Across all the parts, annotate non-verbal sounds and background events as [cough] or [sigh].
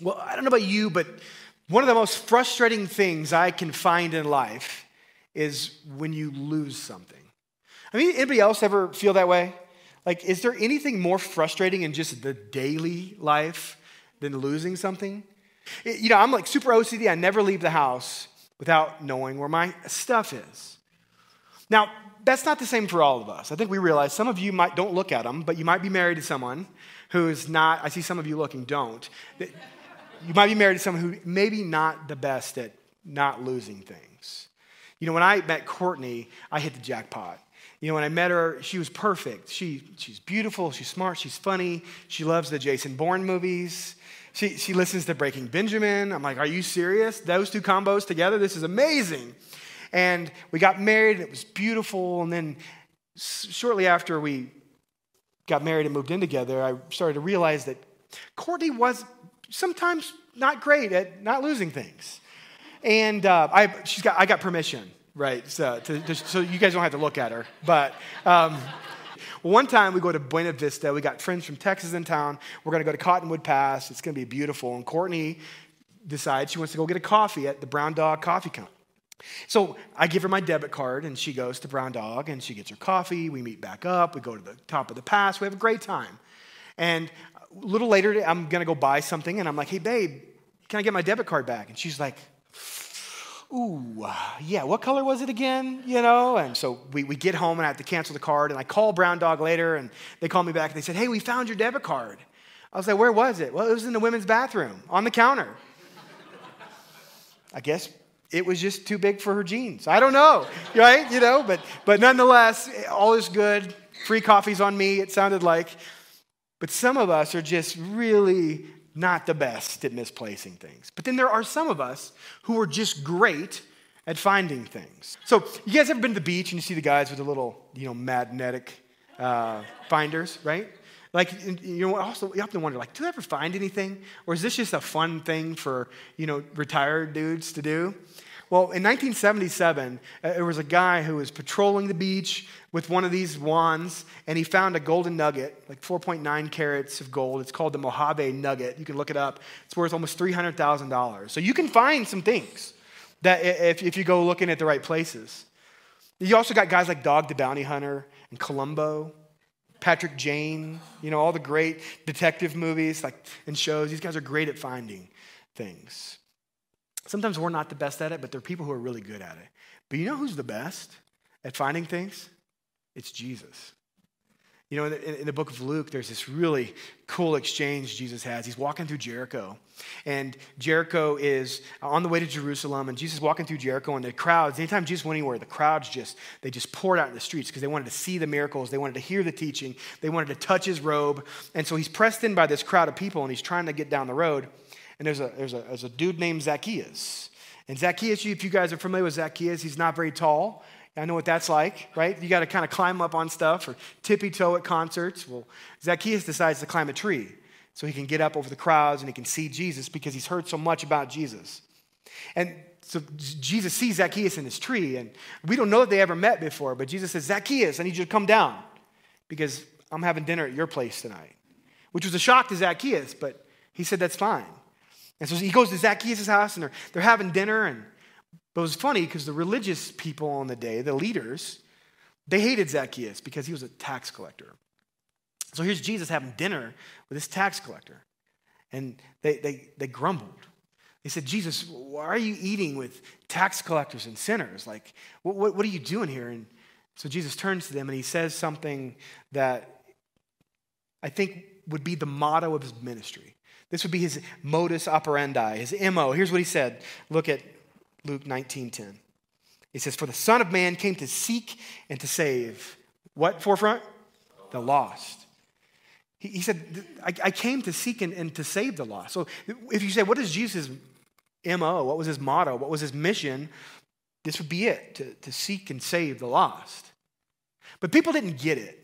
Well, I don't know about you, but one of the most frustrating things I can find in life is when you lose something. I mean, anybody else ever feel that way? Like, is there anything more frustrating in just the daily life than losing something? You know, I'm like super OCD. I never leave the house without knowing where my stuff is. Now, that's not the same for all of us. I think we realize some of you might don't look at them, but you might be married to someone who is not. I see some of you looking. Don't. You might be married to someone who maybe not the best at not losing things. You know, when I met Courtney, I hit the jackpot. You know, when I met her, she was perfect. She, she's beautiful, she's smart, she's funny, she loves the Jason Bourne movies. She, she listens to Breaking Benjamin. I'm like, are you serious? Those two combos together? This is amazing. And we got married, and it was beautiful. And then shortly after we got married and moved in together, I started to realize that Courtney was sometimes not great at not losing things. And uh, I, she's got, I got permission, right? So, to, to, so you guys don't have to look at her. But um, one time we go to Buena Vista. We got friends from Texas in town. We're going to go to Cottonwood Pass. It's going to be beautiful. And Courtney decides she wants to go get a coffee at the Brown Dog Coffee Company. So I give her my debit card, and she goes to Brown Dog, and she gets her coffee. We meet back up. We go to the top of the pass. We have a great time. And a little later, I'm gonna go buy something, and I'm like, "Hey, babe, can I get my debit card back?" And she's like, "Ooh, yeah. What color was it again?" You know. And so we, we get home, and I have to cancel the card. And I call Brown Dog later, and they call me back, and they said, "Hey, we found your debit card." I was like, "Where was it?" Well, it was in the women's bathroom on the counter. I guess it was just too big for her jeans. I don't know, right? You know, but but nonetheless, all is good. Free coffees on me. It sounded like, but some of us are just really not the best at misplacing things. But then there are some of us who are just great at finding things. So you guys ever been to the beach and you see the guys with the little, you know, magnetic uh, finders, right? Like, you know, also, you to wonder, like, do they ever find anything? Or is this just a fun thing for, you know, retired dudes to do? Well, in 1977, uh, there was a guy who was patrolling the beach with one of these wands, and he found a golden nugget, like 4.9 carats of gold. It's called the Mojave Nugget. You can look it up. It's worth almost $300,000. So you can find some things that if, if you go looking at the right places. You also got guys like Dog the Bounty Hunter and Columbo Patrick Jane, you know, all the great detective movies like and shows. These guys are great at finding things. Sometimes we're not the best at it, but there are people who are really good at it. But you know who's the best at finding things? It's Jesus. You know, in the, in the, book of Luke, there's this really cool exchange Jesus has. He's walking through Jericho, and Jericho is on the way to Jerusalem, and Jesus is walking through Jericho, and the crowds, anytime Jesus went anywhere, the crowds just, they just poured out in the streets because they wanted to see the miracles, they wanted to hear the teaching, they wanted to touch his robe. And so he's pressed in by this crowd of people, and he's trying to get down the road. And there's a, there's a, there's a dude named Zacchaeus. And Zacchaeus, if you guys are familiar with Zacchaeus, he's not very tall. I know what that's like, right? You got to kind of climb up on stuff or tippy toe at concerts. Well, Zacchaeus decides to climb a tree so he can get up over the crowds and he can see Jesus because he's heard so much about Jesus. And so Jesus sees Zacchaeus in this tree, and we don't know that they ever met before, but Jesus says, Zacchaeus, I need you to come down because I'm having dinner at your place tonight, which was a shock to Zacchaeus, but he said, That's fine. And so he goes to Zacchaeus' house, and they're, they're having dinner, and but it was funny because the religious people on the day, the leaders, they hated Zacchaeus because he was a tax collector. So here's Jesus having dinner with this tax collector. And they, they, they grumbled. They said, Jesus, why are you eating with tax collectors and sinners? Like, what, what, what are you doing here? And so Jesus turns to them and he says something that I think would be the motto of his ministry. This would be his modus operandi, his MO. Here's what he said. Look at Luke 19:10. He says, For the Son of Man came to seek and to save. What forefront? The lost. He, he said, I, I, came to seek and, and to save the lost. So if you say, what is Jesus' MO? What was his motto? What was his mission? This would be it to, to seek and save the lost. But people didn't get it.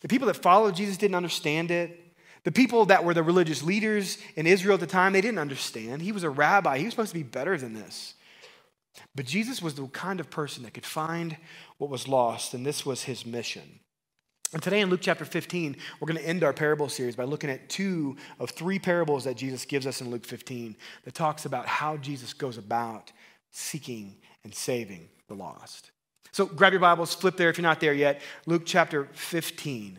The people that followed Jesus didn't understand it. The people that were the religious leaders in Israel at the time, they didn't understand. He was a rabbi. He was supposed to be better than this. But Jesus was the kind of person that could find what was lost, and this was his mission. And today in Luke chapter 15, we're going to end our parable series by looking at two of three parables that Jesus gives us in Luke 15 that talks about how Jesus goes about seeking and saving the lost. So grab your Bibles, flip there if you're not there yet. Luke chapter 15.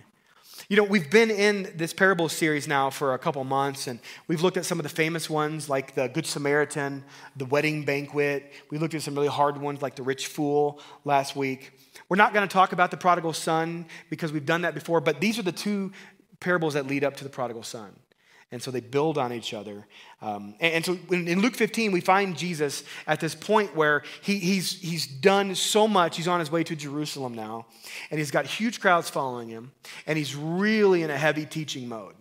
You know, we've been in this parable series now for a couple months, and we've looked at some of the famous ones like the Good Samaritan, the wedding banquet. We looked at some really hard ones like the rich fool last week. We're not going to talk about the prodigal son because we've done that before, but these are the two parables that lead up to the prodigal son. And so they build on each other. Um, and, and, so in, in, Luke 15, we find Jesus at this point where he, he's, he's done so much. He's on his way to Jerusalem now. And he's got huge crowds following him. And he's really in a heavy teaching mode.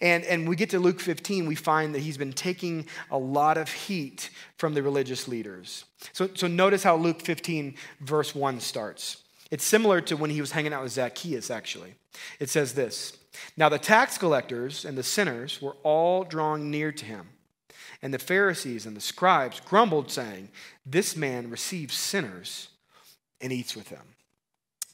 And, and we get to Luke 15, we find that he's been taking a lot of heat from the religious leaders. So, so notice how Luke 15, verse 1 starts. It's similar to when he was hanging out with Zacchaeus, actually. It says this Now the tax collectors and the sinners were all drawing near to him. And the Pharisees and the scribes grumbled, saying, This man receives sinners and eats with them.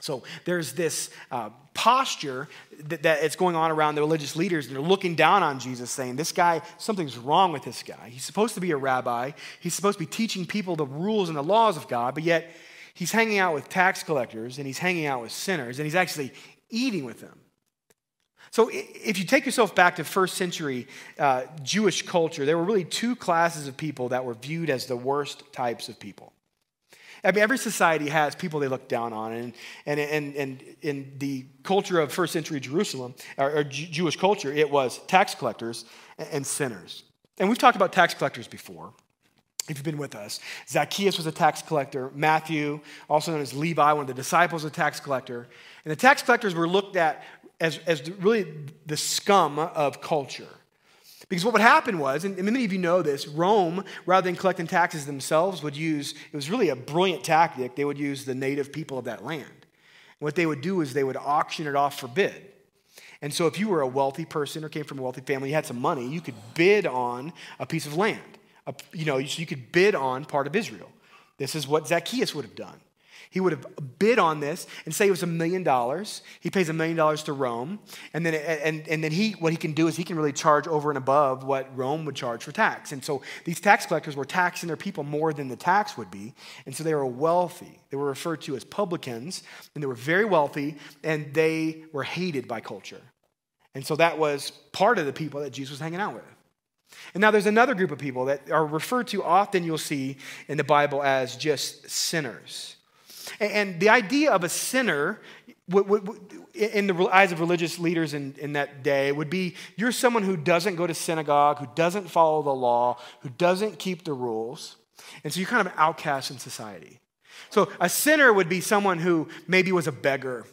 So there's this uh, posture that, that it's going on around the religious leaders, and they're looking down on Jesus, saying, This guy, something's wrong with this guy. He's supposed to be a rabbi, he's supposed to be teaching people the rules and the laws of God, but yet he's hanging out with tax collectors and he's hanging out with sinners and he's actually eating with them. So, if you take yourself back to first century uh, Jewish culture, there were really two classes of people that were viewed as the worst types of people. I mean, every society has people they look down on. And, and, and, and in the culture of first century Jerusalem, or, or Jewish culture, it was tax collectors and sinners. And we've talked about tax collectors before if you've been with us. Zacchaeus was a tax collector. Matthew, also known as Levi, one of the disciples, a tax collector. And the tax collectors were looked at as, as really the scum of culture. Because what would happen was, and many of you know this, Rome, rather than collecting taxes themselves, would use, it was really a brilliant tactic, they would use the native people of that land. And what they would do is they would auction it off for bid. And so if you were a wealthy person or came from a wealthy family, you had some money, you could bid on a piece of land a, you know, so you could bid on part of Israel. This is what Zacchaeus would have done. He would have bid on this and say it was a million dollars. He pays a million dollars to Rome. And then, and, and then he, what he can do is he can really charge over and above what Rome would charge for tax. And so these tax collectors were taxing their people more than the tax would be. And so they were wealthy. They were referred to as publicans, and they were very wealthy, and they were hated by culture. And so that was part of the people that Jesus was hanging out with. And now there's another group of people that are referred to often, you'll see in the Bible, as just sinners. And the idea of a sinner, in the eyes of religious leaders in, that day, would be you're someone who doesn't go to synagogue, who doesn't follow the law, who doesn't keep the rules. And so you're kind of an outcast in society. So a sinner would be someone who maybe was a beggar,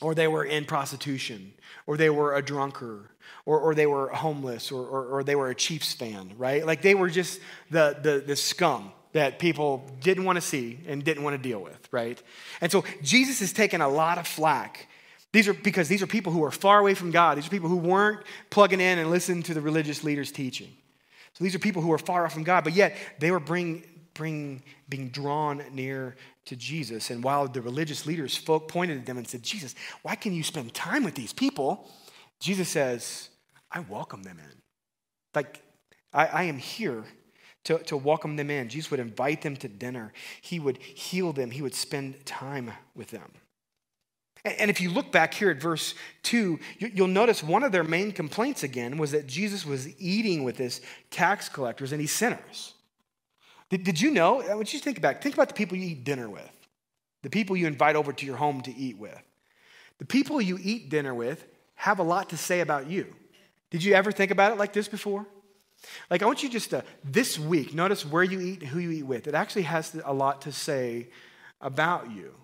or they were in prostitution, or they were a drunkard, or, or they were homeless, or, or, or, they were a Chiefs fan, right? Like they were just the, the, the scum that people didn't want to see and didn't want to deal with, right? And so Jesus has taken a lot of flack. These are because these are people who are far away from God. These are people who weren't plugging in and listening to the religious leaders' teaching. So these are people who are far off from God, but yet they were bring, bring, being drawn near to Jesus. And while the religious leaders folk pointed at them and said, Jesus, why can you spend time with these people? Jesus says, I welcome them in. Like, I, I am here to, to welcome them in. Jesus would invite them to dinner, He would heal them, He would spend time with them. And if you look back here at verse 2, you'll notice one of their main complaints again was that Jesus was eating with his tax collectors and he's sinners. Did, you know? I want you to think about Think about the people you eat dinner with, the people you invite over to your home to eat with. The people you eat dinner with have a lot to say about you. Did you ever think about it like this before? Like, I want you just to, this week, notice where you eat and who you eat with. It actually has a lot to say about you.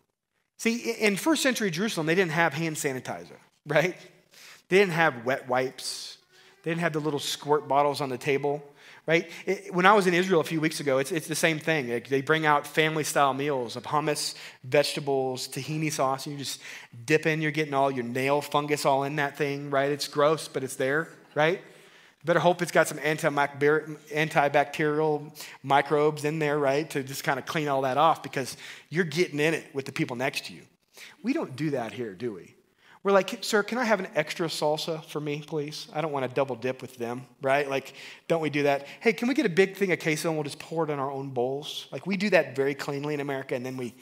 See, in first century Jerusalem, they didn't have hand sanitizer, right? They didn't have wet wipes. They didn't have the little squirt bottles on the table right? It, when I was in Israel a few weeks ago, it's, it's the same thing. Like they bring out family style meals of hummus, vegetables, tahini sauce, and you just dip in, you're getting all your nail fungus all in that thing, right? It's gross, but it's there, right? Better hope it's got some antibacterial microbes in there, right? To just kind of clean all that off because you're getting in it with the people next to you. We don't do that here, do we? We're like, sir, can I have an extra salsa for me, please? I don't want to double dip with them, right? Like, don't we do that? Hey, can we get a big thing of queso and we'll just pour it in our own bowls? Like, we do that very cleanly in America, and then we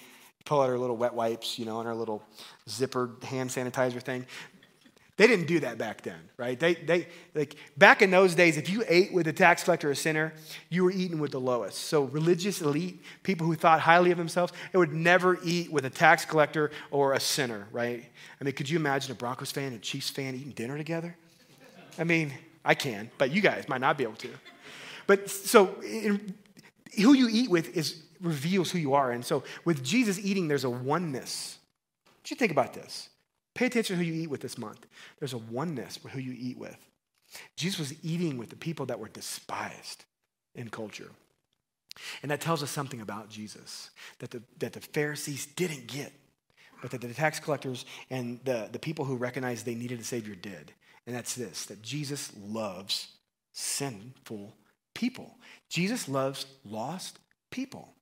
pull out our little wet wipes, you know, and our little zipper hand sanitizer thing. They didn't do that back then, right? They, they, like, back in those days, if you ate with a tax collector or a sinner, you were eating with the lowest. So, religious elite, people who thought highly of themselves, they would never eat with a tax collector or a sinner, right? I mean, could you imagine a Broncos fan and a Chiefs fan eating dinner together? I mean, I can, but you guys might not be able to. But so, in, who you eat with is reveals who you are. And so, with Jesus eating, there's a oneness. What you think about this? Pay attention to who you eat with this month. There's a oneness with who you eat with. Jesus was eating with the people that were despised in culture. And that tells us something about Jesus that the, that the Pharisees didn't get, but that the tax collectors and the, the people who recognized they needed a Savior did. And that's this that Jesus loves sinful people. Jesus loves lost people.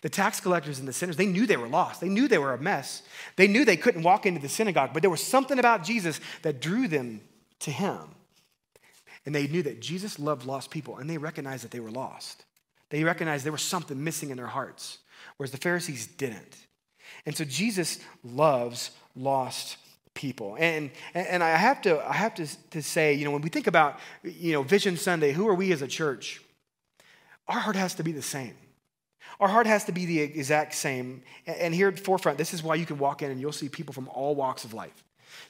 The tax collectors and the sinners, they knew they were lost. They knew they were a mess. They knew they couldn't walk into the synagogue, but there was something about Jesus that drew them to him. And they knew that Jesus loved lost people, and they recognized that they were lost. They recognized there was something missing in their hearts, whereas the Pharisees didn't. And so Jesus loves lost people. And, and I have, to, I have to, to say, you know, when we think about, you know, Vision Sunday, who are we as a church? Our heart has to be the same. Our heart has to be the exact same. And here at Forefront, this is why you can walk in and you'll see people from all walks of life.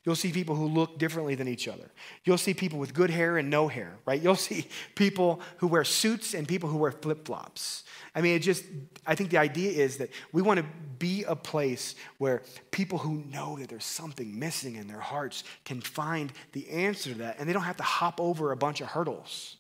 You'll see people who look differently than each other. You'll see people with good hair and no hair, right? You'll see [laughs] people who wear suits and people who wear flip flops. I mean, it just, I think the idea is that we want to be a place where people who know that there's something missing in their hearts can find the answer to that and they don't have to hop over a bunch of hurdles.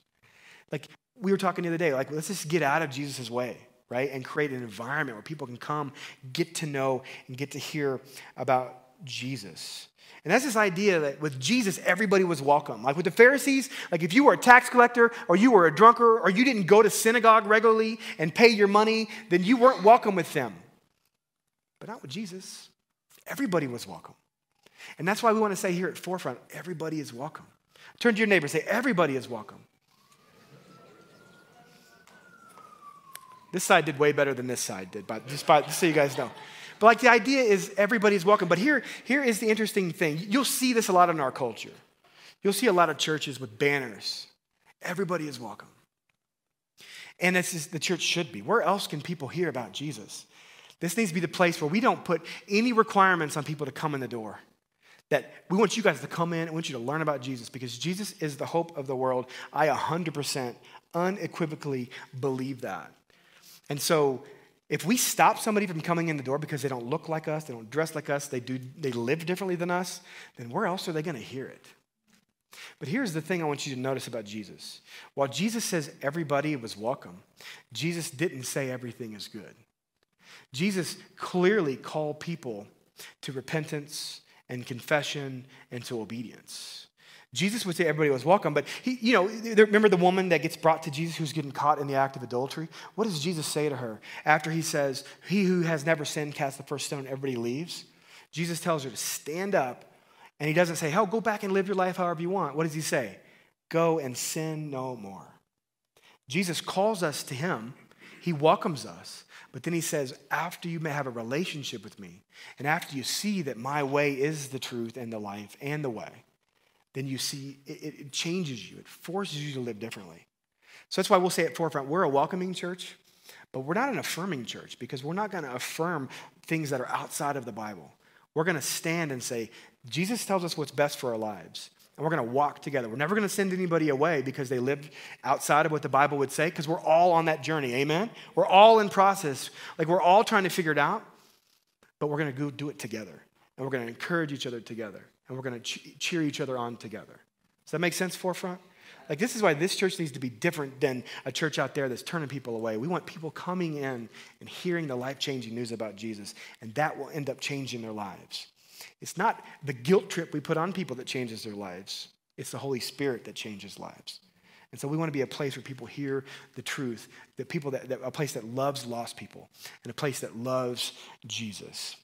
Like we were talking the other day, like, let's just get out of Jesus' way right? And create an environment where people can come, get to know, and get to hear about Jesus. And that's this idea that with Jesus, everybody was welcome. Like with the Pharisees, like if you were a tax collector or you were a drunkard or you didn't go to synagogue regularly and pay your money, then you weren't welcome with them. But not with Jesus. Everybody was welcome. And that's why we want to say here at Forefront everybody is welcome. Turn to your neighbor say, everybody is welcome. This side did way better than this side did, but just, by, just so you guys know. But like the idea is everybody's welcome. But here, here is the interesting thing. You'll see this a lot in our culture. You'll see a lot of churches with banners. Everybody is welcome. And this is the church should be. Where else can people hear about Jesus? This needs to be the place where we don't put any requirements on people to come in the door. That we want you guys to come in, I want you to learn about Jesus because Jesus is the hope of the world. I 100% unequivocally believe that. And so if we stop somebody from coming in the door because they don't look like us, they don't dress like us, they, do, they live differently than us, then where else are they going to hear it? But here's the thing I want you to notice about Jesus. While Jesus says everybody was welcome, Jesus didn't say everything is good. Jesus clearly called people to repentance and confession and to obedience. Jesus would say everybody was welcome, but he, you know, remember the woman that gets brought to Jesus who's getting caught in the act of adultery? What does Jesus say to her after he says, He who has never sinned cast the first stone, everybody leaves? Jesus tells her to stand up, and he doesn't say, Hell, go back and live your life however you want. What does he say? Go and sin no more. Jesus calls us to him, he welcomes us, but then he says, After you may have a relationship with me, and after you see that my way is the truth and the life and the way, then you see it, it changes you, it forces you to live differently. So that's why we'll say at Forefront, we're a welcoming church, but we're not an affirming church because we're not going to affirm things that are outside of the Bible. We're going to stand and say, Jesus tells us what's best for our lives. And we're going to walk together. We're never going to send anybody away because they lived outside of what the Bible would say, because we're all on that journey. Amen? We're all in process. Like we're all trying to figure it out, but we're going to do it together. And we're going to encourage each other together and we're going to cheer each other on together. Does that make sense, Forefront? Like, this is why this church needs to be different than a church out there that's turning people away. We want people coming in and hearing the life changing news about Jesus, and that will end up changing their lives. It's not the guilt trip we put on people that changes their lives, it's the Holy Spirit that changes lives. And so we want to be a place where people hear the truth, that people that, that a place that loves lost people, and a place that loves Jesus.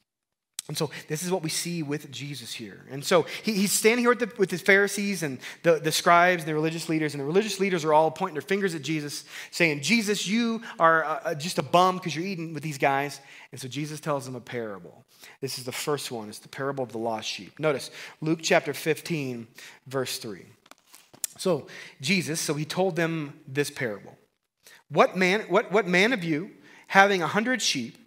And so this is what we see with Jesus here. And so he, he's standing here with the, with the Pharisees and the, the scribes and the religious leaders. And the religious leaders are all pointing their fingers at Jesus, saying, Jesus, you are uh, just a bum because you're eating with these guys. And so Jesus tells them a parable. This is the first one. It's the parable of the lost sheep. Notice Luke chapter 15, verse 3. So Jesus, so he told them this parable. What man, what, what man of you, having a hundred sheep,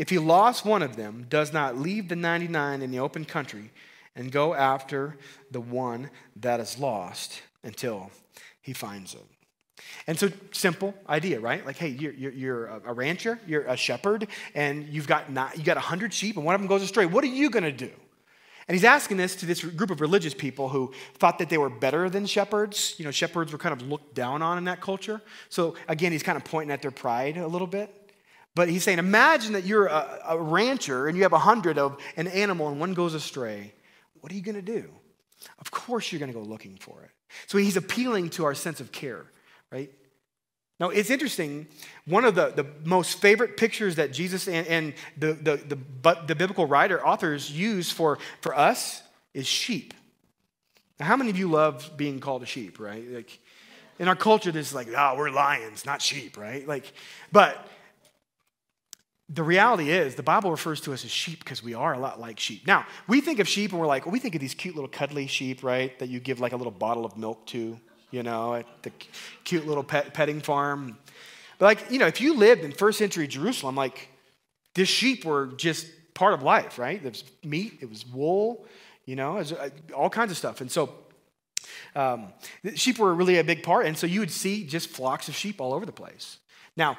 if he lost one of them, does not leave the 99 in the open country and go after the one that is lost until he finds it. And so, simple idea, right? Like, hey, you're, you're, you're a rancher, you're a shepherd, and you've got not, you got a hundred sheep, and one of them goes astray. What are you going to do? And he's asking this to this group of religious people who thought that they were better than shepherds. You know, shepherds were kind of looked down on in that culture. So again, he's kind of pointing at their pride a little bit. But he's saying, imagine that you're a, a rancher and you have a hundred of an animal and one goes astray. What are you going to do? Of course, you're going to go looking for it. So he's appealing to our sense of care, right? Now, it's interesting. One of the, the most favorite pictures that Jesus and, and the, the, the, but the biblical writer authors use for, for us is sheep. Now, how many of you love being called a sheep, right? Like, in our culture, this is like, ah, oh, we're lions, not sheep, right? Like, but the reality is, the Bible refers to us as sheep because we are a lot like sheep. Now, we think of sheep and we're like, well, we think of these cute little cuddly sheep, right? That you give like a little bottle of milk to, you know, at the cute little pet, petting farm. But like, you know, if you lived in first century Jerusalem, like, these sheep were just part of life, right? There was meat, it was wool, you know, was, uh, all kinds of stuff. And so, um, sheep were really a big part. And so you would see just flocks of sheep all over the place. Now,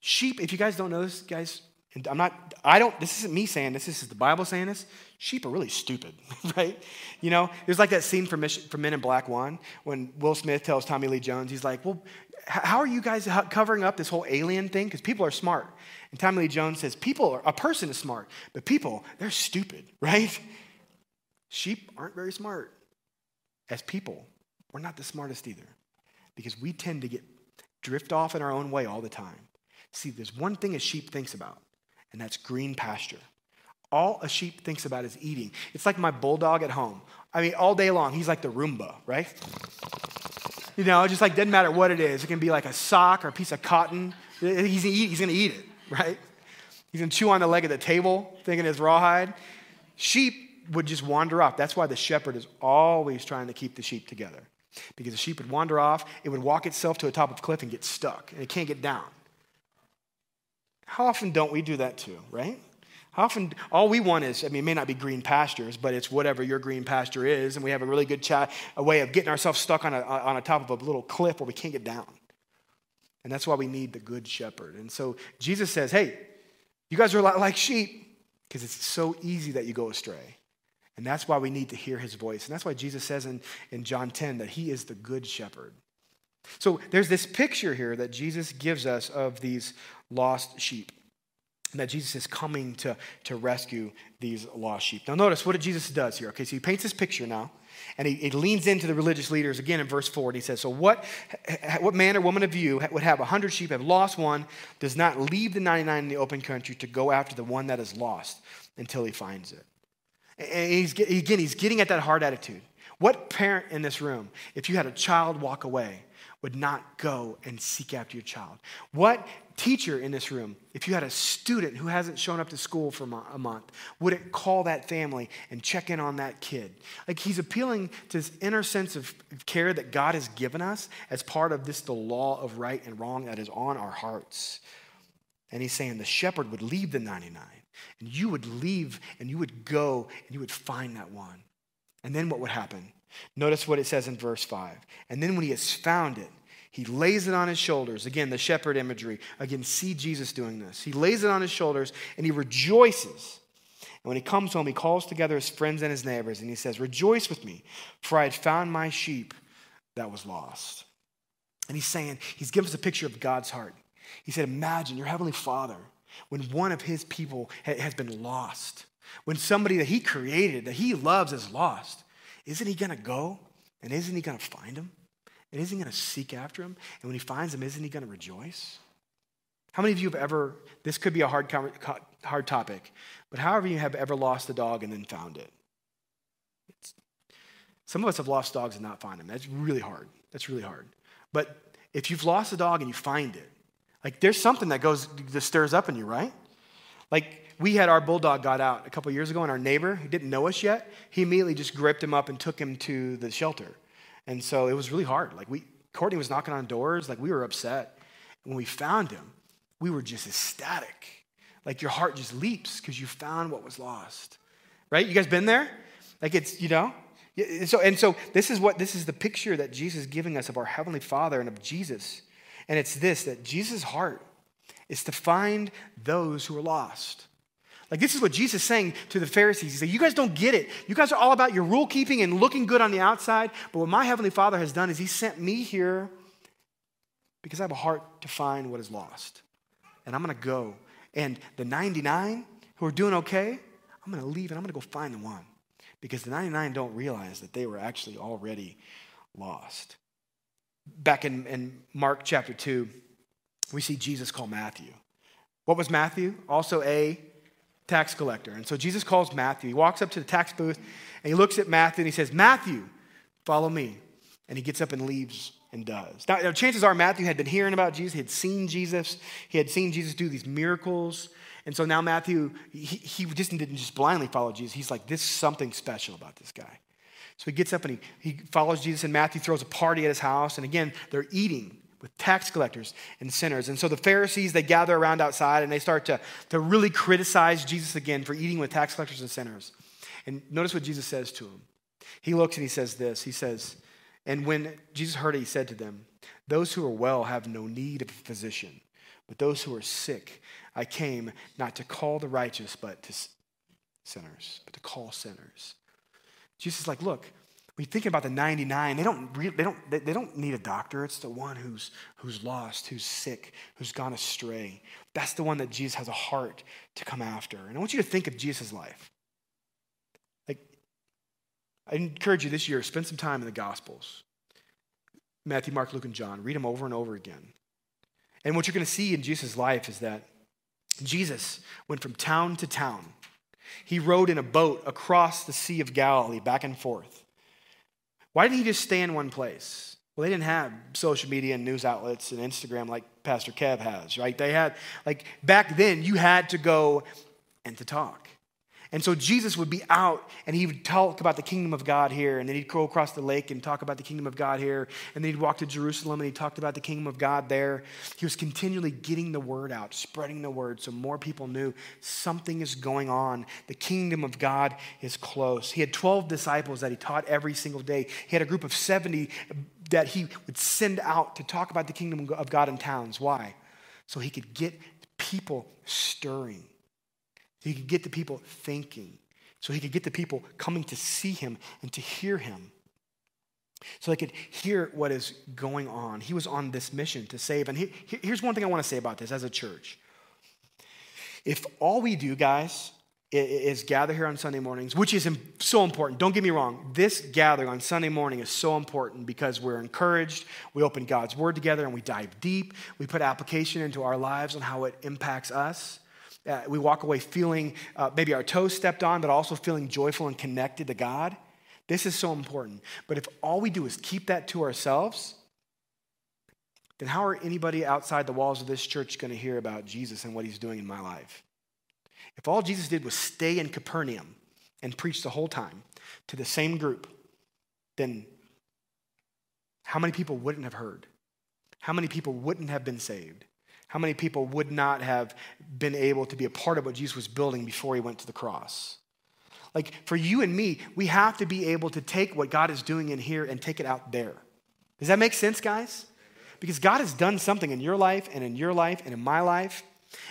sheep, if you guys don't know this, guys, and I'm not, I don't, this isn't me saying this, this is the Bible saying this. Sheep are really stupid, [laughs] right? You know, there's like that scene from, from Men in Black 1 when Will Smith tells Tommy Lee Jones, he's like, well, how are you guys covering up this whole alien thing? Because people are smart. And Tommy Lee Jones says, people, are, a person is smart, but people, they're stupid, [laughs] right? Sheep aren't very smart. As people, we're not the smartest either because we tend to get drift off in our own way all the time. See, there's one thing a sheep thinks about and that's green pasture. All a sheep thinks about is eating. It's like my bulldog at home. I mean, all day long, he's like the Roomba, right? You know, it just like doesn't matter what it is. It can be like a sock or a piece of cotton. He's, eat, he's gonna eat it, right? He's gonna chew on the leg of the table, thinking it's rawhide. Sheep would just wander off. That's why the shepherd is always trying to keep the sheep together. Because the sheep would wander off, it would walk itself to a top of a cliff and get stuck, and it can't get down. How often don't we do that too, right? How often, all we want is, I mean, it may not be green pastures, but it's whatever your green pasture is, and we have a really good chat, a way of getting ourselves stuck on a, on a top of a little cliff where we can't get down. And that's why we need the good shepherd. And so Jesus says, hey, you guys are a lot like sheep because it's so easy that you go astray. And that's why we need to hear his voice. And that's why Jesus says in, in John 10 that he is the good shepherd. So there's this picture here that Jesus gives us of these lost sheep. That Jesus is coming to, to rescue these lost sheep. Now, notice what Jesus does here. Okay, so he paints this picture now, and he, he leans into the religious leaders again in verse 4. And he says, So, what, what man or woman of you would have a hundred sheep, have lost one, does not leave the 99 in the open country to go after the one that is lost until he finds it? And he's, again, he's getting at that hard attitude. What parent in this room, if you had a child walk away, would not go and seek after your child? What teacher in this room, if you had a student who hasn't shown up to school for a month, wouldn't call that family and check in on that kid? Like he's appealing to this inner sense of care that God has given us as part of this, the law of right and wrong that is on our hearts. And he's saying the shepherd would leave the 99, and you would leave and you would go and you would find that one. And then what would happen? Notice what it says in verse 5. And then when he has found it, he lays it on his shoulders. Again, the shepherd imagery. Again, see Jesus doing this. He lays it on his shoulders and he rejoices. And when he comes home, he calls together his friends and his neighbors and he says, Rejoice with me, for I had found my sheep that was lost. And he's saying, he's giving us a picture of God's heart. He said, Imagine your heavenly father when one of his people has been lost, when somebody that he created, that he loves, is lost. Isn't he going to go? And isn't he going to find him? And isn't he going to seek after him? And when he finds him, isn't he going to rejoice? How many of you have ever, this could be a hard, hard topic, but however you have ever lost a dog and then found it? It's, some of us have lost dogs and not find them. That's really hard. That's really hard. But if you've lost a dog and you find it, like there's something that goes, that stirs up in you, right? Like we had our bulldog got out a couple years ago, and our neighbor, who didn't know us yet, he immediately just gripped him up and took him to the shelter. And so it was really hard. Like we, Courtney was knocking on doors, like we were upset. When we found him, we were just ecstatic. Like your heart just leaps because you found what was lost. Right? You guys been there? Like it's, you know? So, and so this is what this is the picture that Jesus is giving us of our Heavenly Father and of Jesus. And it's this that Jesus' heart is to find those who are lost. Like, this is what Jesus is saying to the Pharisees. He said, You guys don't get it. You guys are all about your rule keeping and looking good on the outside. But what my Heavenly Father has done is He sent me here because I have a heart to find what is lost. And I'm going to go. And the 99 who are doing okay, I'm going to leave and I'm going to go find the one. Because the 99 don't realize that they were actually already lost. Back in, in Mark chapter 2, we see Jesus call Matthew. What was Matthew? Also a tax collector. And so Jesus calls Matthew. He walks up to the tax booth and he looks at Matthew and he says, Matthew, follow me. And he gets up and leaves and does. Now, now, chances are Matthew had been hearing about Jesus. He had seen Jesus. He had seen Jesus do these miracles. And so now Matthew, he, he just didn't just blindly follow Jesus. He's like, this is something special about this guy. So he gets up and he, he follows Jesus, and Matthew throws a party at his house. And again, they're eating with tax collectors and sinners. And so the Pharisees, they gather around outside and they start to, to really criticize Jesus again for eating with tax collectors and sinners. And notice what Jesus says to them. He looks and he says this He says, And when Jesus heard it, he said to them, Those who are well have no need of a physician, but those who are sick, I came not to call the righteous, but to sinners, but to call sinners. Jesus is like, Look, when you think about the 99, they don't, re- they, don't, they, they don't need a doctor. It's the one who's, who's lost, who's sick, who's gone astray. That's the one that Jesus has a heart to come after. And I want you to think of Jesus' life. Like, I encourage you this year, spend some time in the Gospels Matthew, Mark, Luke, and John. Read them over and over again. And what you're going to see in Jesus' life is that Jesus went from town to town. He rode in a boat across the Sea of Galilee, back and forth. Why didn't he just stay in one place? Well, they didn't have social media and news outlets and Instagram like Pastor Kev has, right? They had, like, back then, you had to go and to talk. And so Jesus would be out and he would talk about the kingdom of God here, and then he'd go across the lake and talk about the kingdom of God here, and then he'd walk to Jerusalem and he talked about the kingdom of God there. He was continually getting the word out, spreading the word so more people knew something is going on. The kingdom of God is close. He had 12 disciples that he taught every single day. He had a group of 70 that he would send out to talk about the kingdom of God in towns. Why? So he could get people stirring. He could get the people thinking. So he could get the people coming to see him and to hear him. So they could hear what is going on. He was on this mission to save. And he, here's one thing I want to say about this as a church. If all we do, guys, is gather here on Sunday mornings, which is so important. Don't get me wrong. This gathering on Sunday morning is so important because we're encouraged. We open God's Word together and we dive deep. We put application into our lives on how it impacts us. Uh, we walk away feeling uh, maybe our toes stepped on, but also feeling joyful and connected to God. This is so important. But if all we do is keep that to ourselves, then how are anybody outside the walls of this church going to hear about Jesus and what he's doing in my life? If all Jesus did was stay in Capernaum and preach the whole time to the same group, then how many people wouldn't have heard? How many people wouldn't have been saved? How many people would not have been able to be a part of what Jesus was building before he went to the cross? Like for you and me, we have to be able to take what God is doing in here and take it out there. Does that make sense, guys? Because God has done something in your life and in your life and in my life.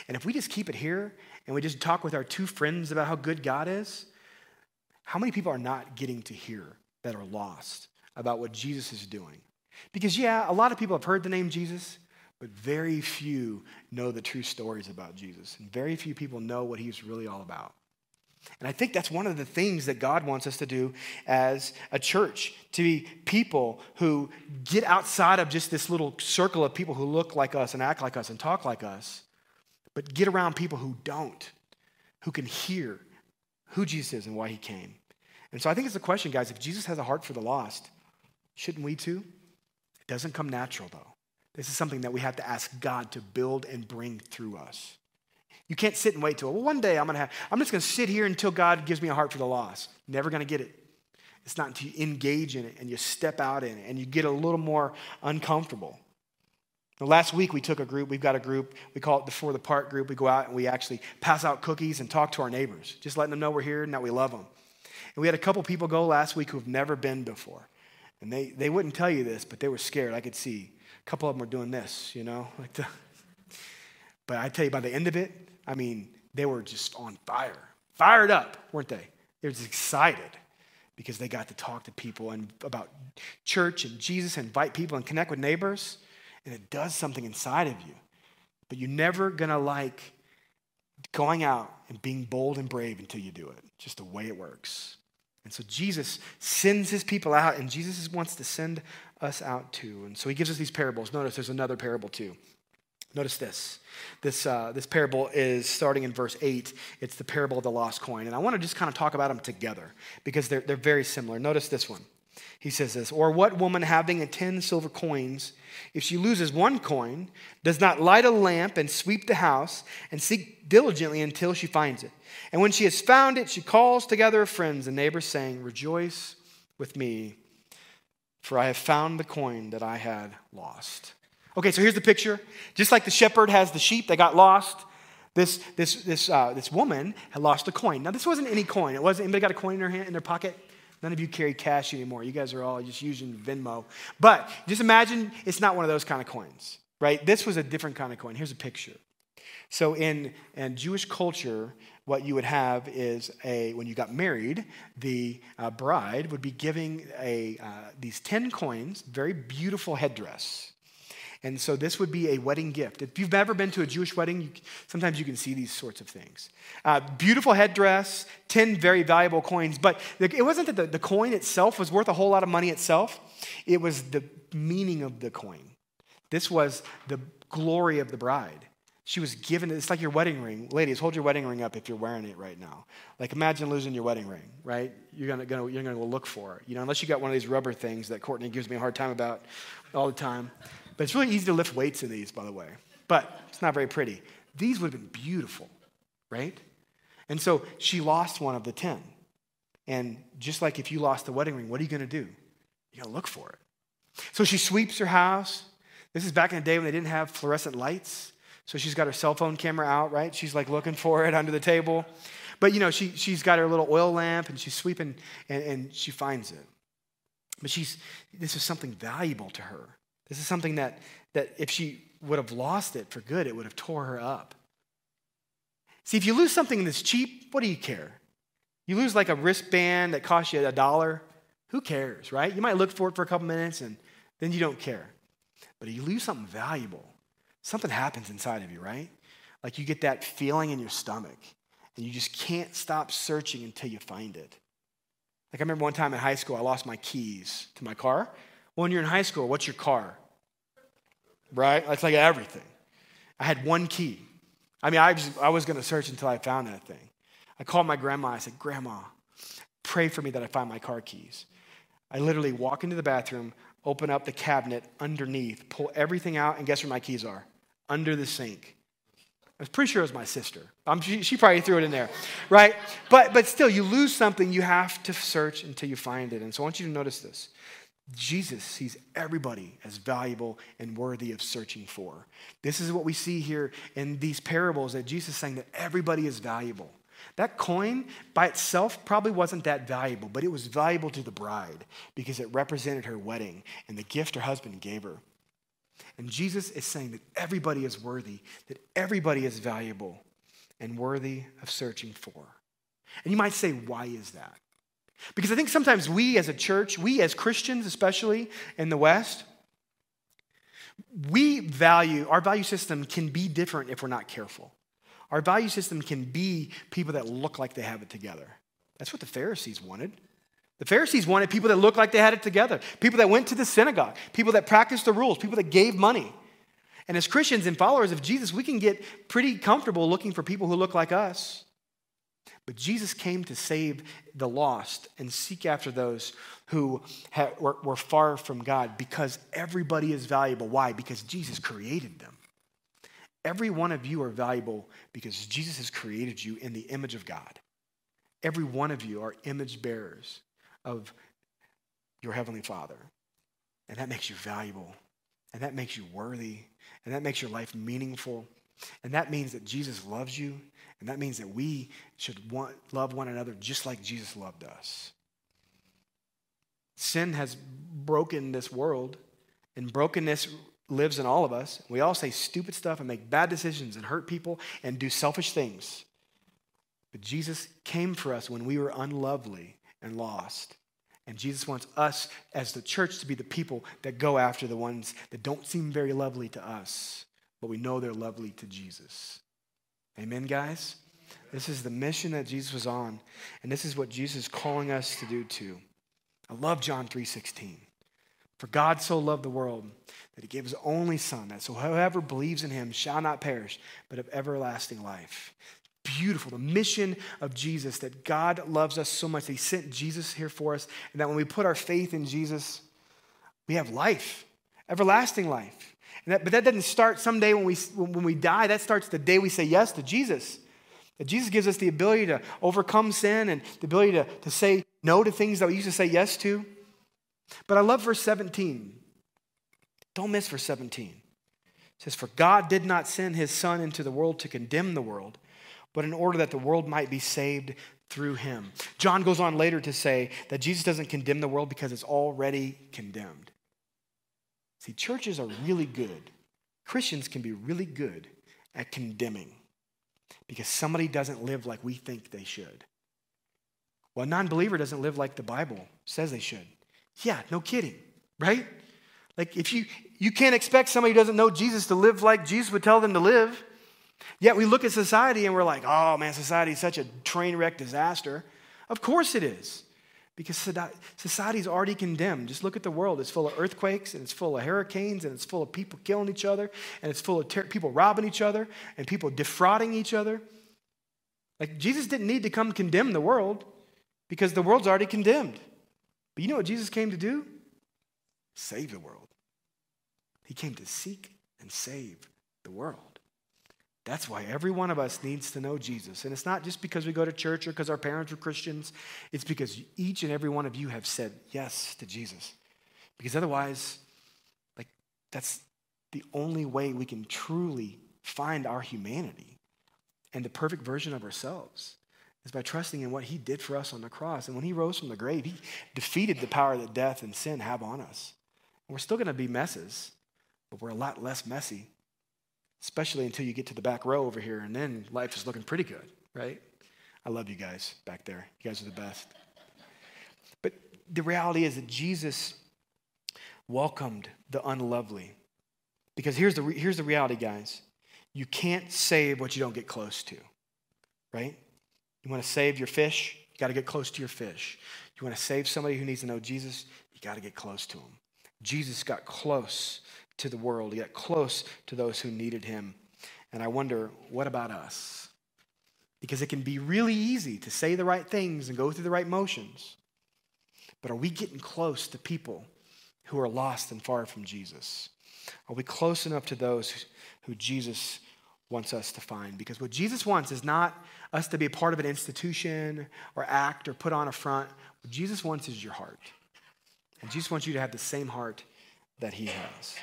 And if we just keep it here and we just talk with our two friends about how good God is, how many people are not getting to hear that are lost about what Jesus is doing? Because, yeah, a lot of people have heard the name Jesus, but very few know the true stories about Jesus. And very few people know what he's really all about. And I think that's one of the things that God wants us to do as a church to be people who get outside of just this little circle of people who look like us and act like us and talk like us but get around people who don't, who can hear who Jesus is and why he came. And so I think it's a question, guys. If Jesus has a heart for the lost, shouldn't we too? It doesn't come natural, though. This is something that we have to ask God to build and bring through us. You can't sit and wait till, well, one day I'm gonna have, I'm just gonna sit here until God gives me a heart for the lost. Never gonna get it. It's not until you engage in it and you step out in it and you get a little more uncomfortable. Now, last week we took a group, we've got a group, we call it the For the Part group. We go out and we actually pass out cookies and talk to our neighbors, just letting them know we're here and that we love them. And we had a couple people go last week who've never been before. And they, they wouldn't tell you this, but they were scared. I could see couple of them were doing this, you know, [laughs] like the, but I tell you, by the end of it, I mean, they were just on fire, fired up, weren't they? They were just excited because they got to talk to people and about church and Jesus and invite people and connect with neighbors. And it does something inside of you. But you're never gonna like going out and being bold and brave until you do it. Just the way it works. And so Jesus sends his people out, and Jesus wants to send us out too. And so he gives us these parables. Notice there's another parable too. Notice this. This, uh, this parable is starting in verse 8. It's the parable of the lost coin. And I want to just kind of talk about them together because they're, they're very similar. Notice this one. He says this Or what woman having a 10 silver coins, if she loses one coin, does not light a lamp and sweep the house and seek diligently until she finds it? And when she has found it, she calls together her friends and neighbors, saying, Rejoice with me, for I have found the coin that I had lost. Okay, so here's the picture. Just like the shepherd has the sheep that got lost, this, this, this, uh, this woman had lost a coin. Now, this wasn't any coin. It wasn't, anybody got a coin in their, hand, in their pocket? None of you carry cash anymore. You guys are all just using Venmo. But just imagine it's not one of those kind of coins, right? This was a different kind of coin. Here's a picture. So in, in Jewish culture, what you would have is a when you got married, the uh, bride would be giving a uh, these ten coins, very beautiful headdress. And so this would be a wedding gift. If you've ever been to a Jewish wedding, you, sometimes you can see these sorts of things. Uh, beautiful headdress, 10 very valuable coins. But it wasn't that the, the coin itself was worth a whole lot of money itself, it was the meaning of the coin. This was the glory of the bride. She was given, it. it's like your wedding ring. Ladies, hold your wedding ring up if you're wearing it right now. Like imagine losing your wedding ring, right? You're gonna, gonna, you're gonna go look for it. You know, unless you got one of these rubber things that Courtney gives me a hard time about all the time. But it's really easy to lift weights in these, by the way. But it's not very pretty. These would have been beautiful, right? And so she lost one of the 10. And just like if you lost the wedding ring, what are you going to do? You're to look for it. So she sweeps her house. This is back in the day when they didn't have fluorescent lights. So she's got her cell phone camera out, right? She's like looking for it under the table. But you know, she, she's got her little oil lamp and she's sweeping and, and she finds it. But she's, this is something valuable to her. This is something that, that if she would have lost it for good, it would have tore her up. See, if you lose something that's cheap, what do you care? You lose like a wristband that costs you a dollar, who cares, right? You might look for it for a couple minutes and then you don't care. But if you lose something valuable, something happens inside of you, right? Like you get that feeling in your stomach and you just can't stop searching until you find it. Like I remember one time in high school, I lost my keys to my car when you're in high school, what's your car? Right? That's like everything. I had one key. I mean, I, I was going to search until I found that thing. I called my grandma. I said, Grandma, pray for me that I find my car keys. I literally walk into the bathroom, open up the cabinet underneath, pull everything out, and guess where my keys are? Under the sink. I was pretty sure it was my sister. She, she, probably threw it in there, right? But, but still, you lose something, you have to search until you find it. And so I want you to notice this. Jesus sees everybody as valuable and worthy of searching for. This is what we see here in these parables that Jesus is saying that everybody is valuable. That coin by itself probably wasn't that valuable, but it was valuable to the bride because it represented her wedding and the gift her husband gave her. And Jesus is saying that everybody is worthy, that everybody is valuable and worthy of searching for. And you might say, why is that? Because I think sometimes we as a church, we as Christians, especially in the West, we value, our value system can be different if we're not careful. Our value system can be people that look like they have it together. That's what the Pharisees wanted. The Pharisees wanted people that looked like they had it together, people that went to the synagogue, people that practiced the rules, people that gave money. And as Christians and followers of Jesus, we can get pretty comfortable looking for people who look like us. But Jesus came to save the lost and seek after those who were, far from God because everybody is valuable. Why? Because Jesus created them. Every one of you are valuable because Jesus has created you in the image of God. Every one of you are image bearers of your Heavenly Father. And that makes you valuable. And that makes you worthy. And that makes your life meaningful. And that means that Jesus loves you. And that means that we should want, love one another just like Jesus loved us. Sin has broken this world, and brokenness lives in all of us. We all say stupid stuff and make bad decisions and hurt people and do selfish things. But Jesus came for us when we were unlovely and lost. And Jesus wants us as the church to be the people that go after the ones that don't seem very lovely to us, but we know they're lovely to Jesus. Amen, guys? This is the mission that Jesus was on, and this is what Jesus is calling us to do too. I love John 3:16. For God so loved the world that he gave his only son that so whoever believes in him shall not perish but have everlasting life beautiful, the mission of Jesus, that God loves us so much that He sent Jesus here for us, and that when we put our faith in Jesus, we have life, everlasting life. That, but that doesn't start someday when we, when we die, that starts the day we say yes to Jesus. That Jesus gives us the ability to overcome sin and the ability to, to say no to things that we used to say yes to. But I love verse 17. Don't miss verse 17. It says, For God did not send his Son into the world to condemn the world, but in order that the world might be saved through him. John goes on later to say that Jesus doesn't condemn the world because it's already condemned. See, churches are really good. Christians can be really good at condemning because somebody doesn't live like we think they should. Well, a non believer doesn't live like the Bible says they should. Yeah, no kidding, right? Like, if you, you can't expect somebody who doesn't know Jesus to live like Jesus would tell them to live. Yet we look at society and we're like, oh man, society is such a train wreck disaster. Of course it is, because society is already condemned. Just look at the world. It's full of earthquakes and it's full of hurricanes and it's full of people killing each other and it's full of ter- people robbing each other and people defrauding each other. Like Jesus didn't need to come condemn the world because the world's already condemned. But you know what Jesus came to do? Save the world. He came to seek and save the world. That's why every one of us needs to know Jesus. And it's not just because we go to church or because our parents are Christians, it's because each and every one of you have said yes to Jesus. Because otherwise, like, that's the only way we can truly find our humanity and the perfect version of ourselves is by trusting in what he did for us on the cross. And when he rose from the grave, he defeated the power that death and sin have on us. And we're still going to be messes, but we're a lot less messy especially until you get to the back row over here, and then life is looking pretty good, right? I love you guys back there. You guys are the best. But the reality is that Jesus welcomed the unlovely. Because here's the, here's the reality, guys. You can't save what you don't get close to, right? You want to save your fish, you got to get close to your fish. You want to save somebody who needs to know Jesus, you got to get close to him. Jesus got close to the world, yet close to those who needed him. And I wonder, what about us? Because it can be really easy to say the right things and go through the right motions. But are we getting close to people who are lost and far from Jesus? Are we close enough to those who Jesus wants us to find? Because what Jesus wants is not us to be a part of an institution or act or put on a front. What Jesus wants is your heart. And Jesus wants you to have the same heart that he has.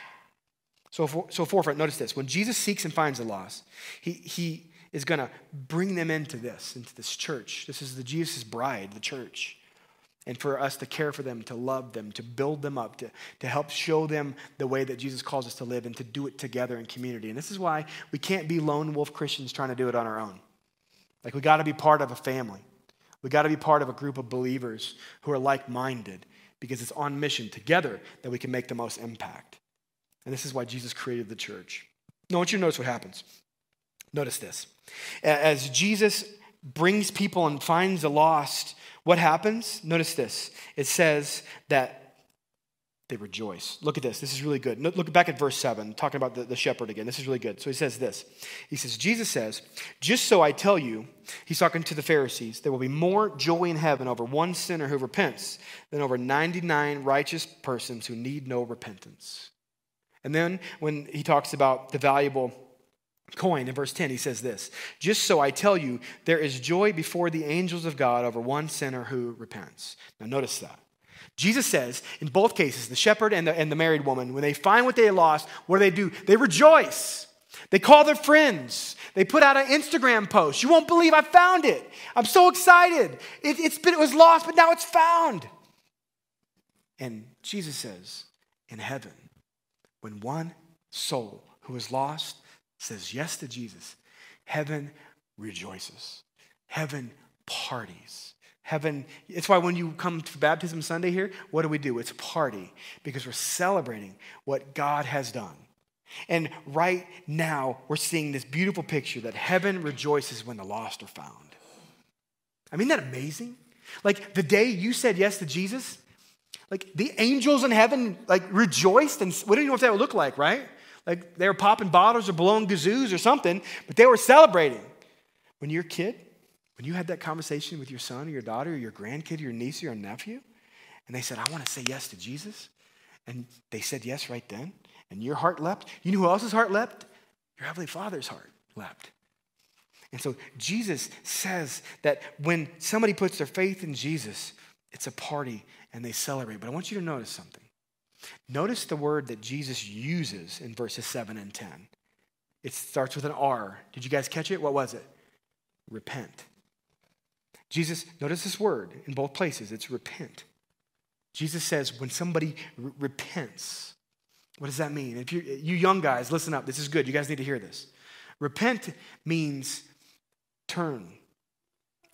So, for, so forefront, notice this. When Jesus seeks and finds the lost, he, he is going to bring them into this, into this church. This is the Jesus' bride, the church. And for us to care for them, to love them, to build them up, to, to help show them the way that Jesus calls us to live and to do it together in community. And this is why we can't be lone wolf Christians trying to do it on our own. Like, we got to be part of a family. We got to be part of a group of believers who are like minded because it's on mission together that we can make the most impact. And this is why Jesus created the church. Now, I want you to notice what happens. Notice this. As Jesus brings people and finds the lost, what happens? Notice this. It says that they rejoice. Look at this. This is really good. Look back at verse 7, talking about the, the shepherd again. This is really good. So he says this He says, Jesus says, Just so I tell you, he's talking to the Pharisees, there will be more joy in heaven over one sinner who repents than over 99 righteous persons who need no repentance. And then when he talks about the valuable coin in verse 10, he says this Just so I tell you, there is joy before the angels of God over one sinner who repents. Now notice that. Jesus says in both cases, the shepherd and the, and the married woman, when they find what they lost, what do they do? They rejoice. They call their friends. They put out an Instagram post. You won't believe I found it. I'm so excited. It, it's been, it was lost, but now it's found. And Jesus says, in heaven, when one soul who is lost says yes to Jesus, heaven rejoices. Heaven parties. Heaven, it's why when you come to Baptism Sunday here, what do we do? It's a party because we're celebrating what God has done. And right now, we're seeing this beautiful picture that heaven rejoices when the lost are found. I mean, that amazing? Like the day you said yes to Jesus, like the angels in heaven like rejoiced and we don't even know what that would look like, right? Like they were popping bottles or blowing kazoos or something, but they were celebrating. When you're a kid, when you had that conversation with your son or your daughter or your grandkid or your niece or your nephew, and they said, I want to say yes to Jesus, and they said yes right then, and your heart leapt, you know who else's heart leapt? Your Heavenly Father's heart leapt. And so Jesus says that when somebody puts their faith in Jesus, it's a party and they celebrate. But I want you to notice something. Notice the word that Jesus uses in verses 7 and 10. It starts with an R. Did you guys catch it? What was it? Repent. Jesus, notice this word in both places it's repent. Jesus says when somebody repents, what does that mean? If you, you young guys, listen up. This is good. You guys need to hear this. Repent means turn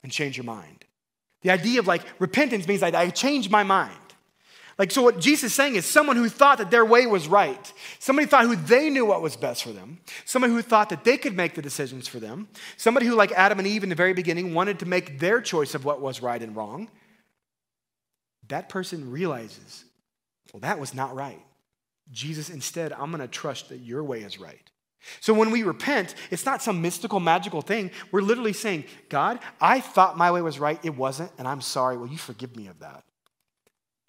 and change your mind. The idea of like repentance means like I change my mind. Like, so what Jesus is saying is someone who thought that their way was right, somebody thought who they knew what was best for them, somebody who thought that they could make the decisions for them, somebody who, like Adam and Eve in the very beginning, wanted to make their choice of what was right and wrong. That person realizes, well, that was not right. Jesus, instead, I'm going to trust that your way is right. So when we repent, it's not some mystical, magical thing. We're literally saying, God, I thought my way was right. It wasn't, and I'm sorry. Will you forgive me of that?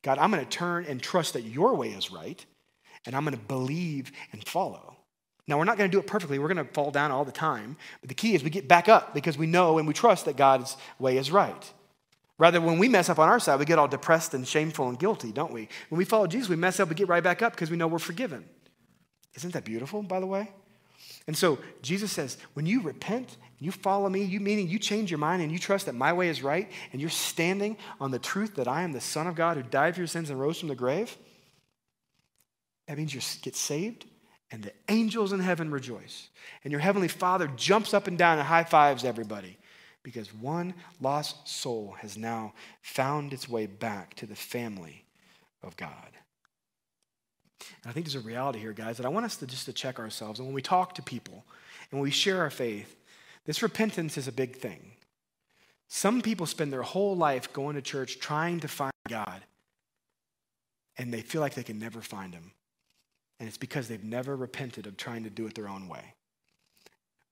God, I'm going to turn and trust that your way is right, and I'm going to believe and follow. Now, we're not going to do it perfectly. We're going to fall down all the time. But the key is we get back up because we know and we trust that God's way is right. Rather, when we mess up on our side, we get all depressed and shameful and guilty, don't we? When we follow Jesus, we mess up, we get right back up because we know we're forgiven. Isn't that beautiful, by the way? And so Jesus says, when you repent, you follow me, you meaning you change your mind and you trust that my way is right, and you're standing on the truth that I am the Son of God who died for your sins and rose from the grave, that means you get saved, and the angels in heaven rejoice. And your heavenly Father jumps up and down and high fives everybody because one lost soul has now found its way back to the family of God. And I think there's a reality here, guys, that I want us to just to check ourselves. And when we talk to people and when we share our faith, this repentance is a big thing. Some people spend their whole life going to church trying to find God, and they feel like they can never find him. And it's because they've never repented of trying to do it their own way.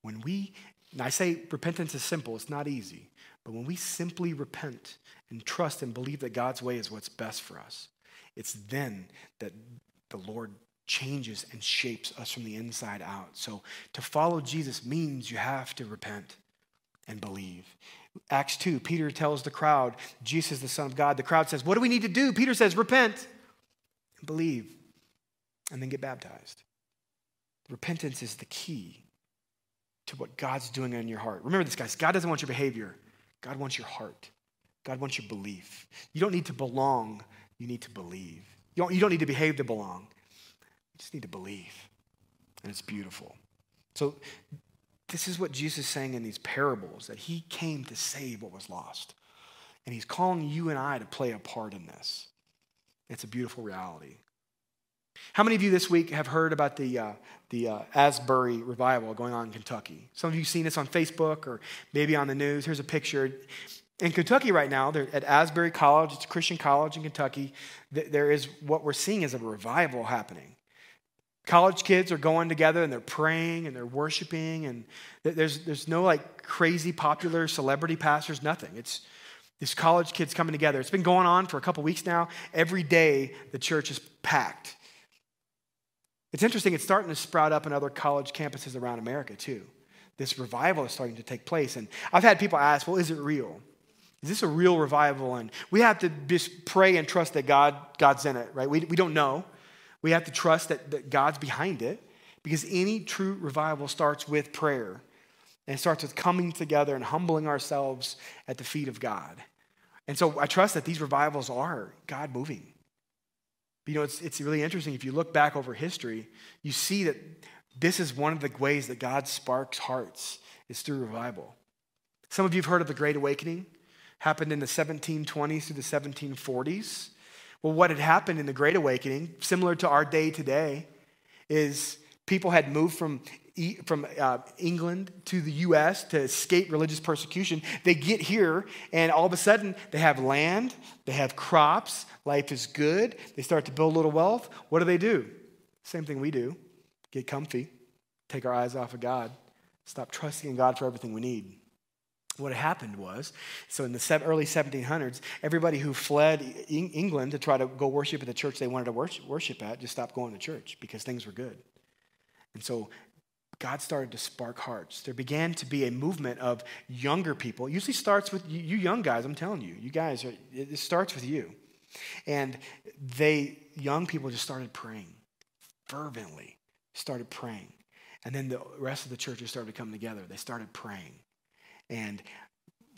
When we, and I say repentance is simple, it's not easy, but when we simply repent and trust and believe that God's way is what's best for us, it's then that the Lord changes and shapes us from the inside out. So to follow Jesus means you have to repent and believe. Acts 2, Peter tells the crowd, Jesus is the Son of God. The crowd says, What do we need to do? Peter says, Repent and believe, and then get baptized. Repentance is the key to what God's doing in your heart. Remember this, guys God doesn't want your behavior, God wants your heart. God wants your belief. You don't need to belong, you need to believe. You don't, you don't need to behave to belong. You just need to believe. And it's beautiful. So, this is what Jesus is saying in these parables that he came to save what was lost. And he's calling you and I to play a part in this. It's a beautiful reality. How many of you this week have heard about the, uh, the uh, Asbury revival going on in Kentucky? Some of you seen this on Facebook or maybe on the news. Here's a picture. In Kentucky right now, at Asbury College, it's a Christian college in Kentucky, there is what we're seeing is a revival happening. College kids are going together and they're praying and they're worshiping, and there's, there's no like crazy popular celebrity pastors, nothing. It's these college kids coming together. It's been going on for a couple weeks now. Every day, the church is packed. It's interesting, it's starting to sprout up in other college campuses around America too. This revival is starting to take place. And I've had people ask, well, is it real? Is this a real revival? And we have to just pray and trust that God, God's in it, right? We, we don't know. We have to trust that, that God's behind it because any true revival starts with prayer and it starts with coming together and humbling ourselves at the feet of God. And so I trust that these revivals are God moving. You know, it's, it's really interesting. If you look back over history, you see that this is one of the ways that God sparks hearts is through revival. Some of you have heard of the Great Awakening happened in the 1720s through the 1740s. Well, what had happened in the Great Awakening, similar to our day today, is people had moved from, from uh, England to the US to escape religious persecution. They get here, and all of a sudden, they have land, they have crops, life is good, they start to build a little wealth. What do they do? Same thing we do get comfy, take our eyes off of God, stop trusting in God for everything we need. What happened was, so in the early 1700s, everybody who fled England to try to go worship at the church they wanted to worship at just stopped going to church because things were good. And so God started to spark hearts. There began to be a movement of younger people. It usually starts with you, young guys, I'm telling you. You guys, are, it starts with you. And they, young people just started praying fervently, started praying. And then the rest of the churches started to come together. They started praying. And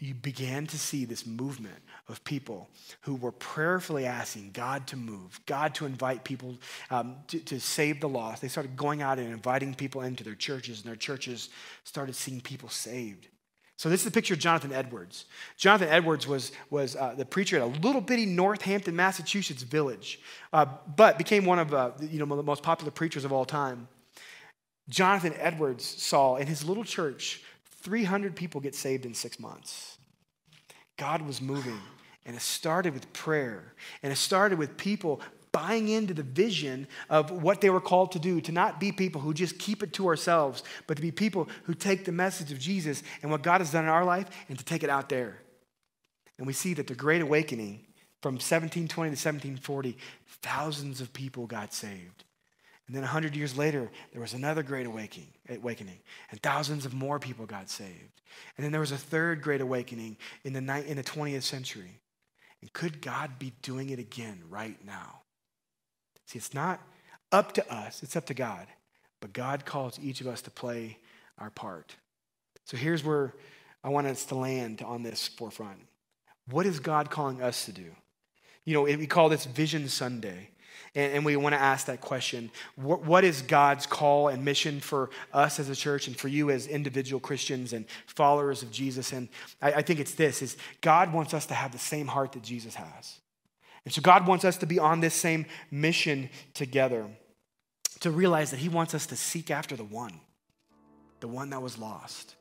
you began to see this movement of people who were prayerfully asking God to move, God to invite people um, to, to, save the lost. They started going out and inviting people into their churches, and their churches started seeing people saved. So this is the picture of Jonathan Edwards. Jonathan Edwards was, was uh, the preacher at a little bitty Northampton, Massachusetts village, uh, but became one of uh, you know, the most popular preachers of all time. Jonathan Edwards saw in his little church 300 people get saved in six months. God was moving, and it started with prayer, and it started with people buying into the vision of what they were called to do, to not be people who just keep it to ourselves, but to be people who take the message of Jesus and what God has done in our life and to take it out there. And we see that the Great Awakening from 1720 to 1740, thousands of people got saved. And then 100 years later, there was another great awakening, awakening, and thousands of more people got saved. And then there was a third great awakening in the, in the 20th century. And could God be doing it again right now? See, it's not up to us, it's up to God. But God calls each of us to play our part. So here's where I want us to land on this forefront. What is God calling us to do? You know, we call this Vision Sunday. And, and we want to ask that question what, what is God's call and mission for us as a church and for you as individual Christians and followers of Jesus? And I, I think it's this is God wants us to have the same heart that Jesus has. And so God wants us to be on this same mission together, to realize that He wants us to seek after the one, the one that was lost.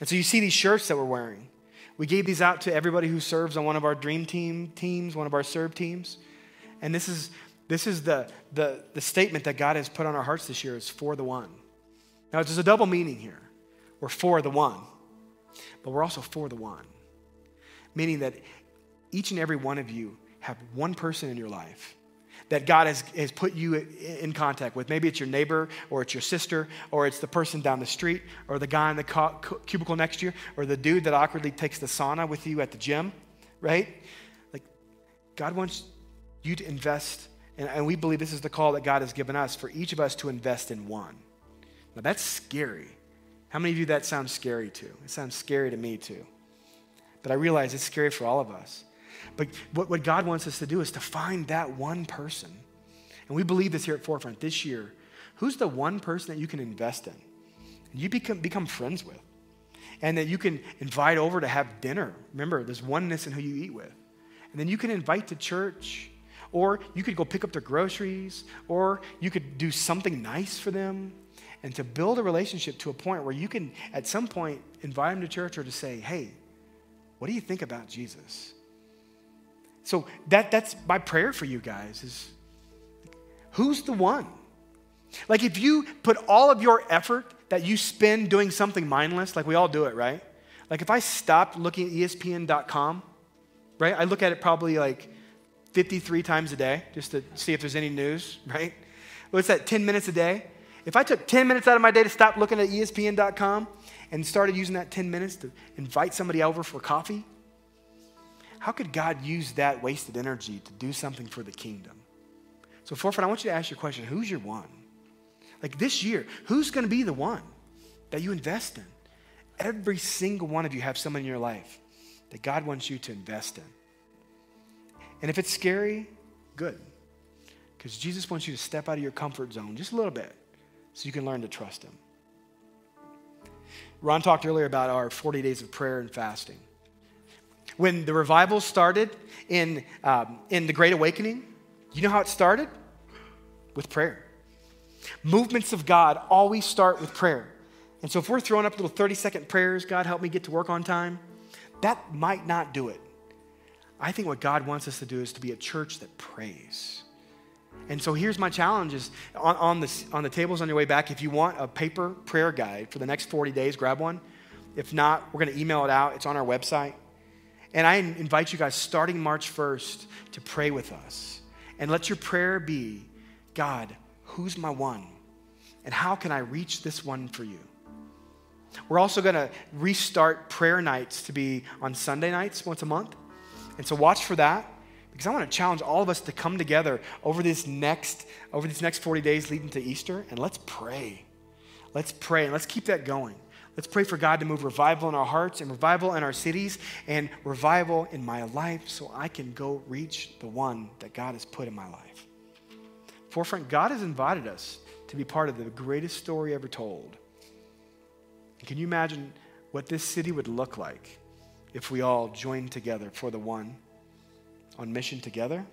And so you see these shirts that we're wearing. We gave these out to everybody who serves on one of our dream team teams, one of our serve teams. And this is, this is the, the, the statement that God has put on our hearts this year is for the one. Now, there's a double meaning here. We're for the one, but we're also for the one. Meaning that each and every one of you have one person in your life that God has, has put you in contact with. Maybe it's your neighbor, or it's your sister, or it's the person down the street, or the guy in the cubicle next to you, or the dude that awkwardly takes the sauna with you at the gym, right? Like, God wants you to invest, and, and we believe this is the call that God has given us for each of us to invest in one. Now, that's scary. How many of you that sounds scary to? It sounds scary to me too. But I realize it's scary for all of us. But what, what God wants us to do is to find that one person. And we believe this here at Forefront this year. Who's the one person that you can invest in? You become, become friends with. And that you can invite over to have dinner. Remember, there's oneness in who you eat with. And then you can invite to church or you could go pick up their groceries, or you could do something nice for them. And to build a relationship to a point where you can, at some point, invite them to church or to say, hey, what do you think about Jesus? So that, that's my prayer for you guys is who's the one? Like if you put all of your effort that you spend doing something mindless, like we all do it, right? Like if I stopped looking at ESPN.com, right? I look at it probably like 53 times a day just to see if there's any news, [laughs] right? What's that, 10 minutes a day? If I took 10 minutes out of my day to stop looking at ESPN.com and started using that 10 minutes to invite somebody over for coffee, how could God use that wasted energy to do something for the kingdom? So, forefront, I want you to ask your question who's your one? Like this year, who's going to be the one that you invest in? Every single one of you have someone in your life that God wants you to invest in. And if it's scary, good. Because Jesus wants you to step out of your comfort zone just a little bit so you can learn to trust Him. Ron talked earlier about our 40 days of prayer and fasting. When the revival started in, um, in the Great Awakening, you know how it started? With prayer. Movements of God always start with prayer. And so if we're throwing up little 30 second prayers, God help me get to work on time, that might not do it. I think what God wants us to do is to be a church that prays. And so here's my challenge is on, on, the, on the tables on your way back, if you want a paper prayer guide for the next 40 days, grab one. If not, we're going to email it out. It's on our website. And I invite you guys, starting March 1st, to pray with us. And let your prayer be God, who's my one? And how can I reach this one for you? We're also going to restart prayer nights to be on Sunday nights once a month. And so watch for that because I want to challenge all of us to come together over this next over these next 40 days leading to Easter and let's pray. Let's pray and let's keep that going. Let's pray for God to move revival in our hearts and revival in our cities and revival in my life so I can go reach the one that God has put in my life. Forefront, God has invited us to be part of the greatest story ever told. Can you imagine what this city would look like if we all joined together for the one on mission together?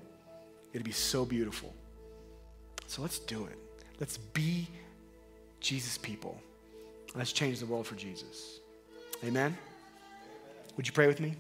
It'd be so beautiful. So let's do it. Let's be Jesus people. Let's change the world for Jesus. Amen? Would you pray with me?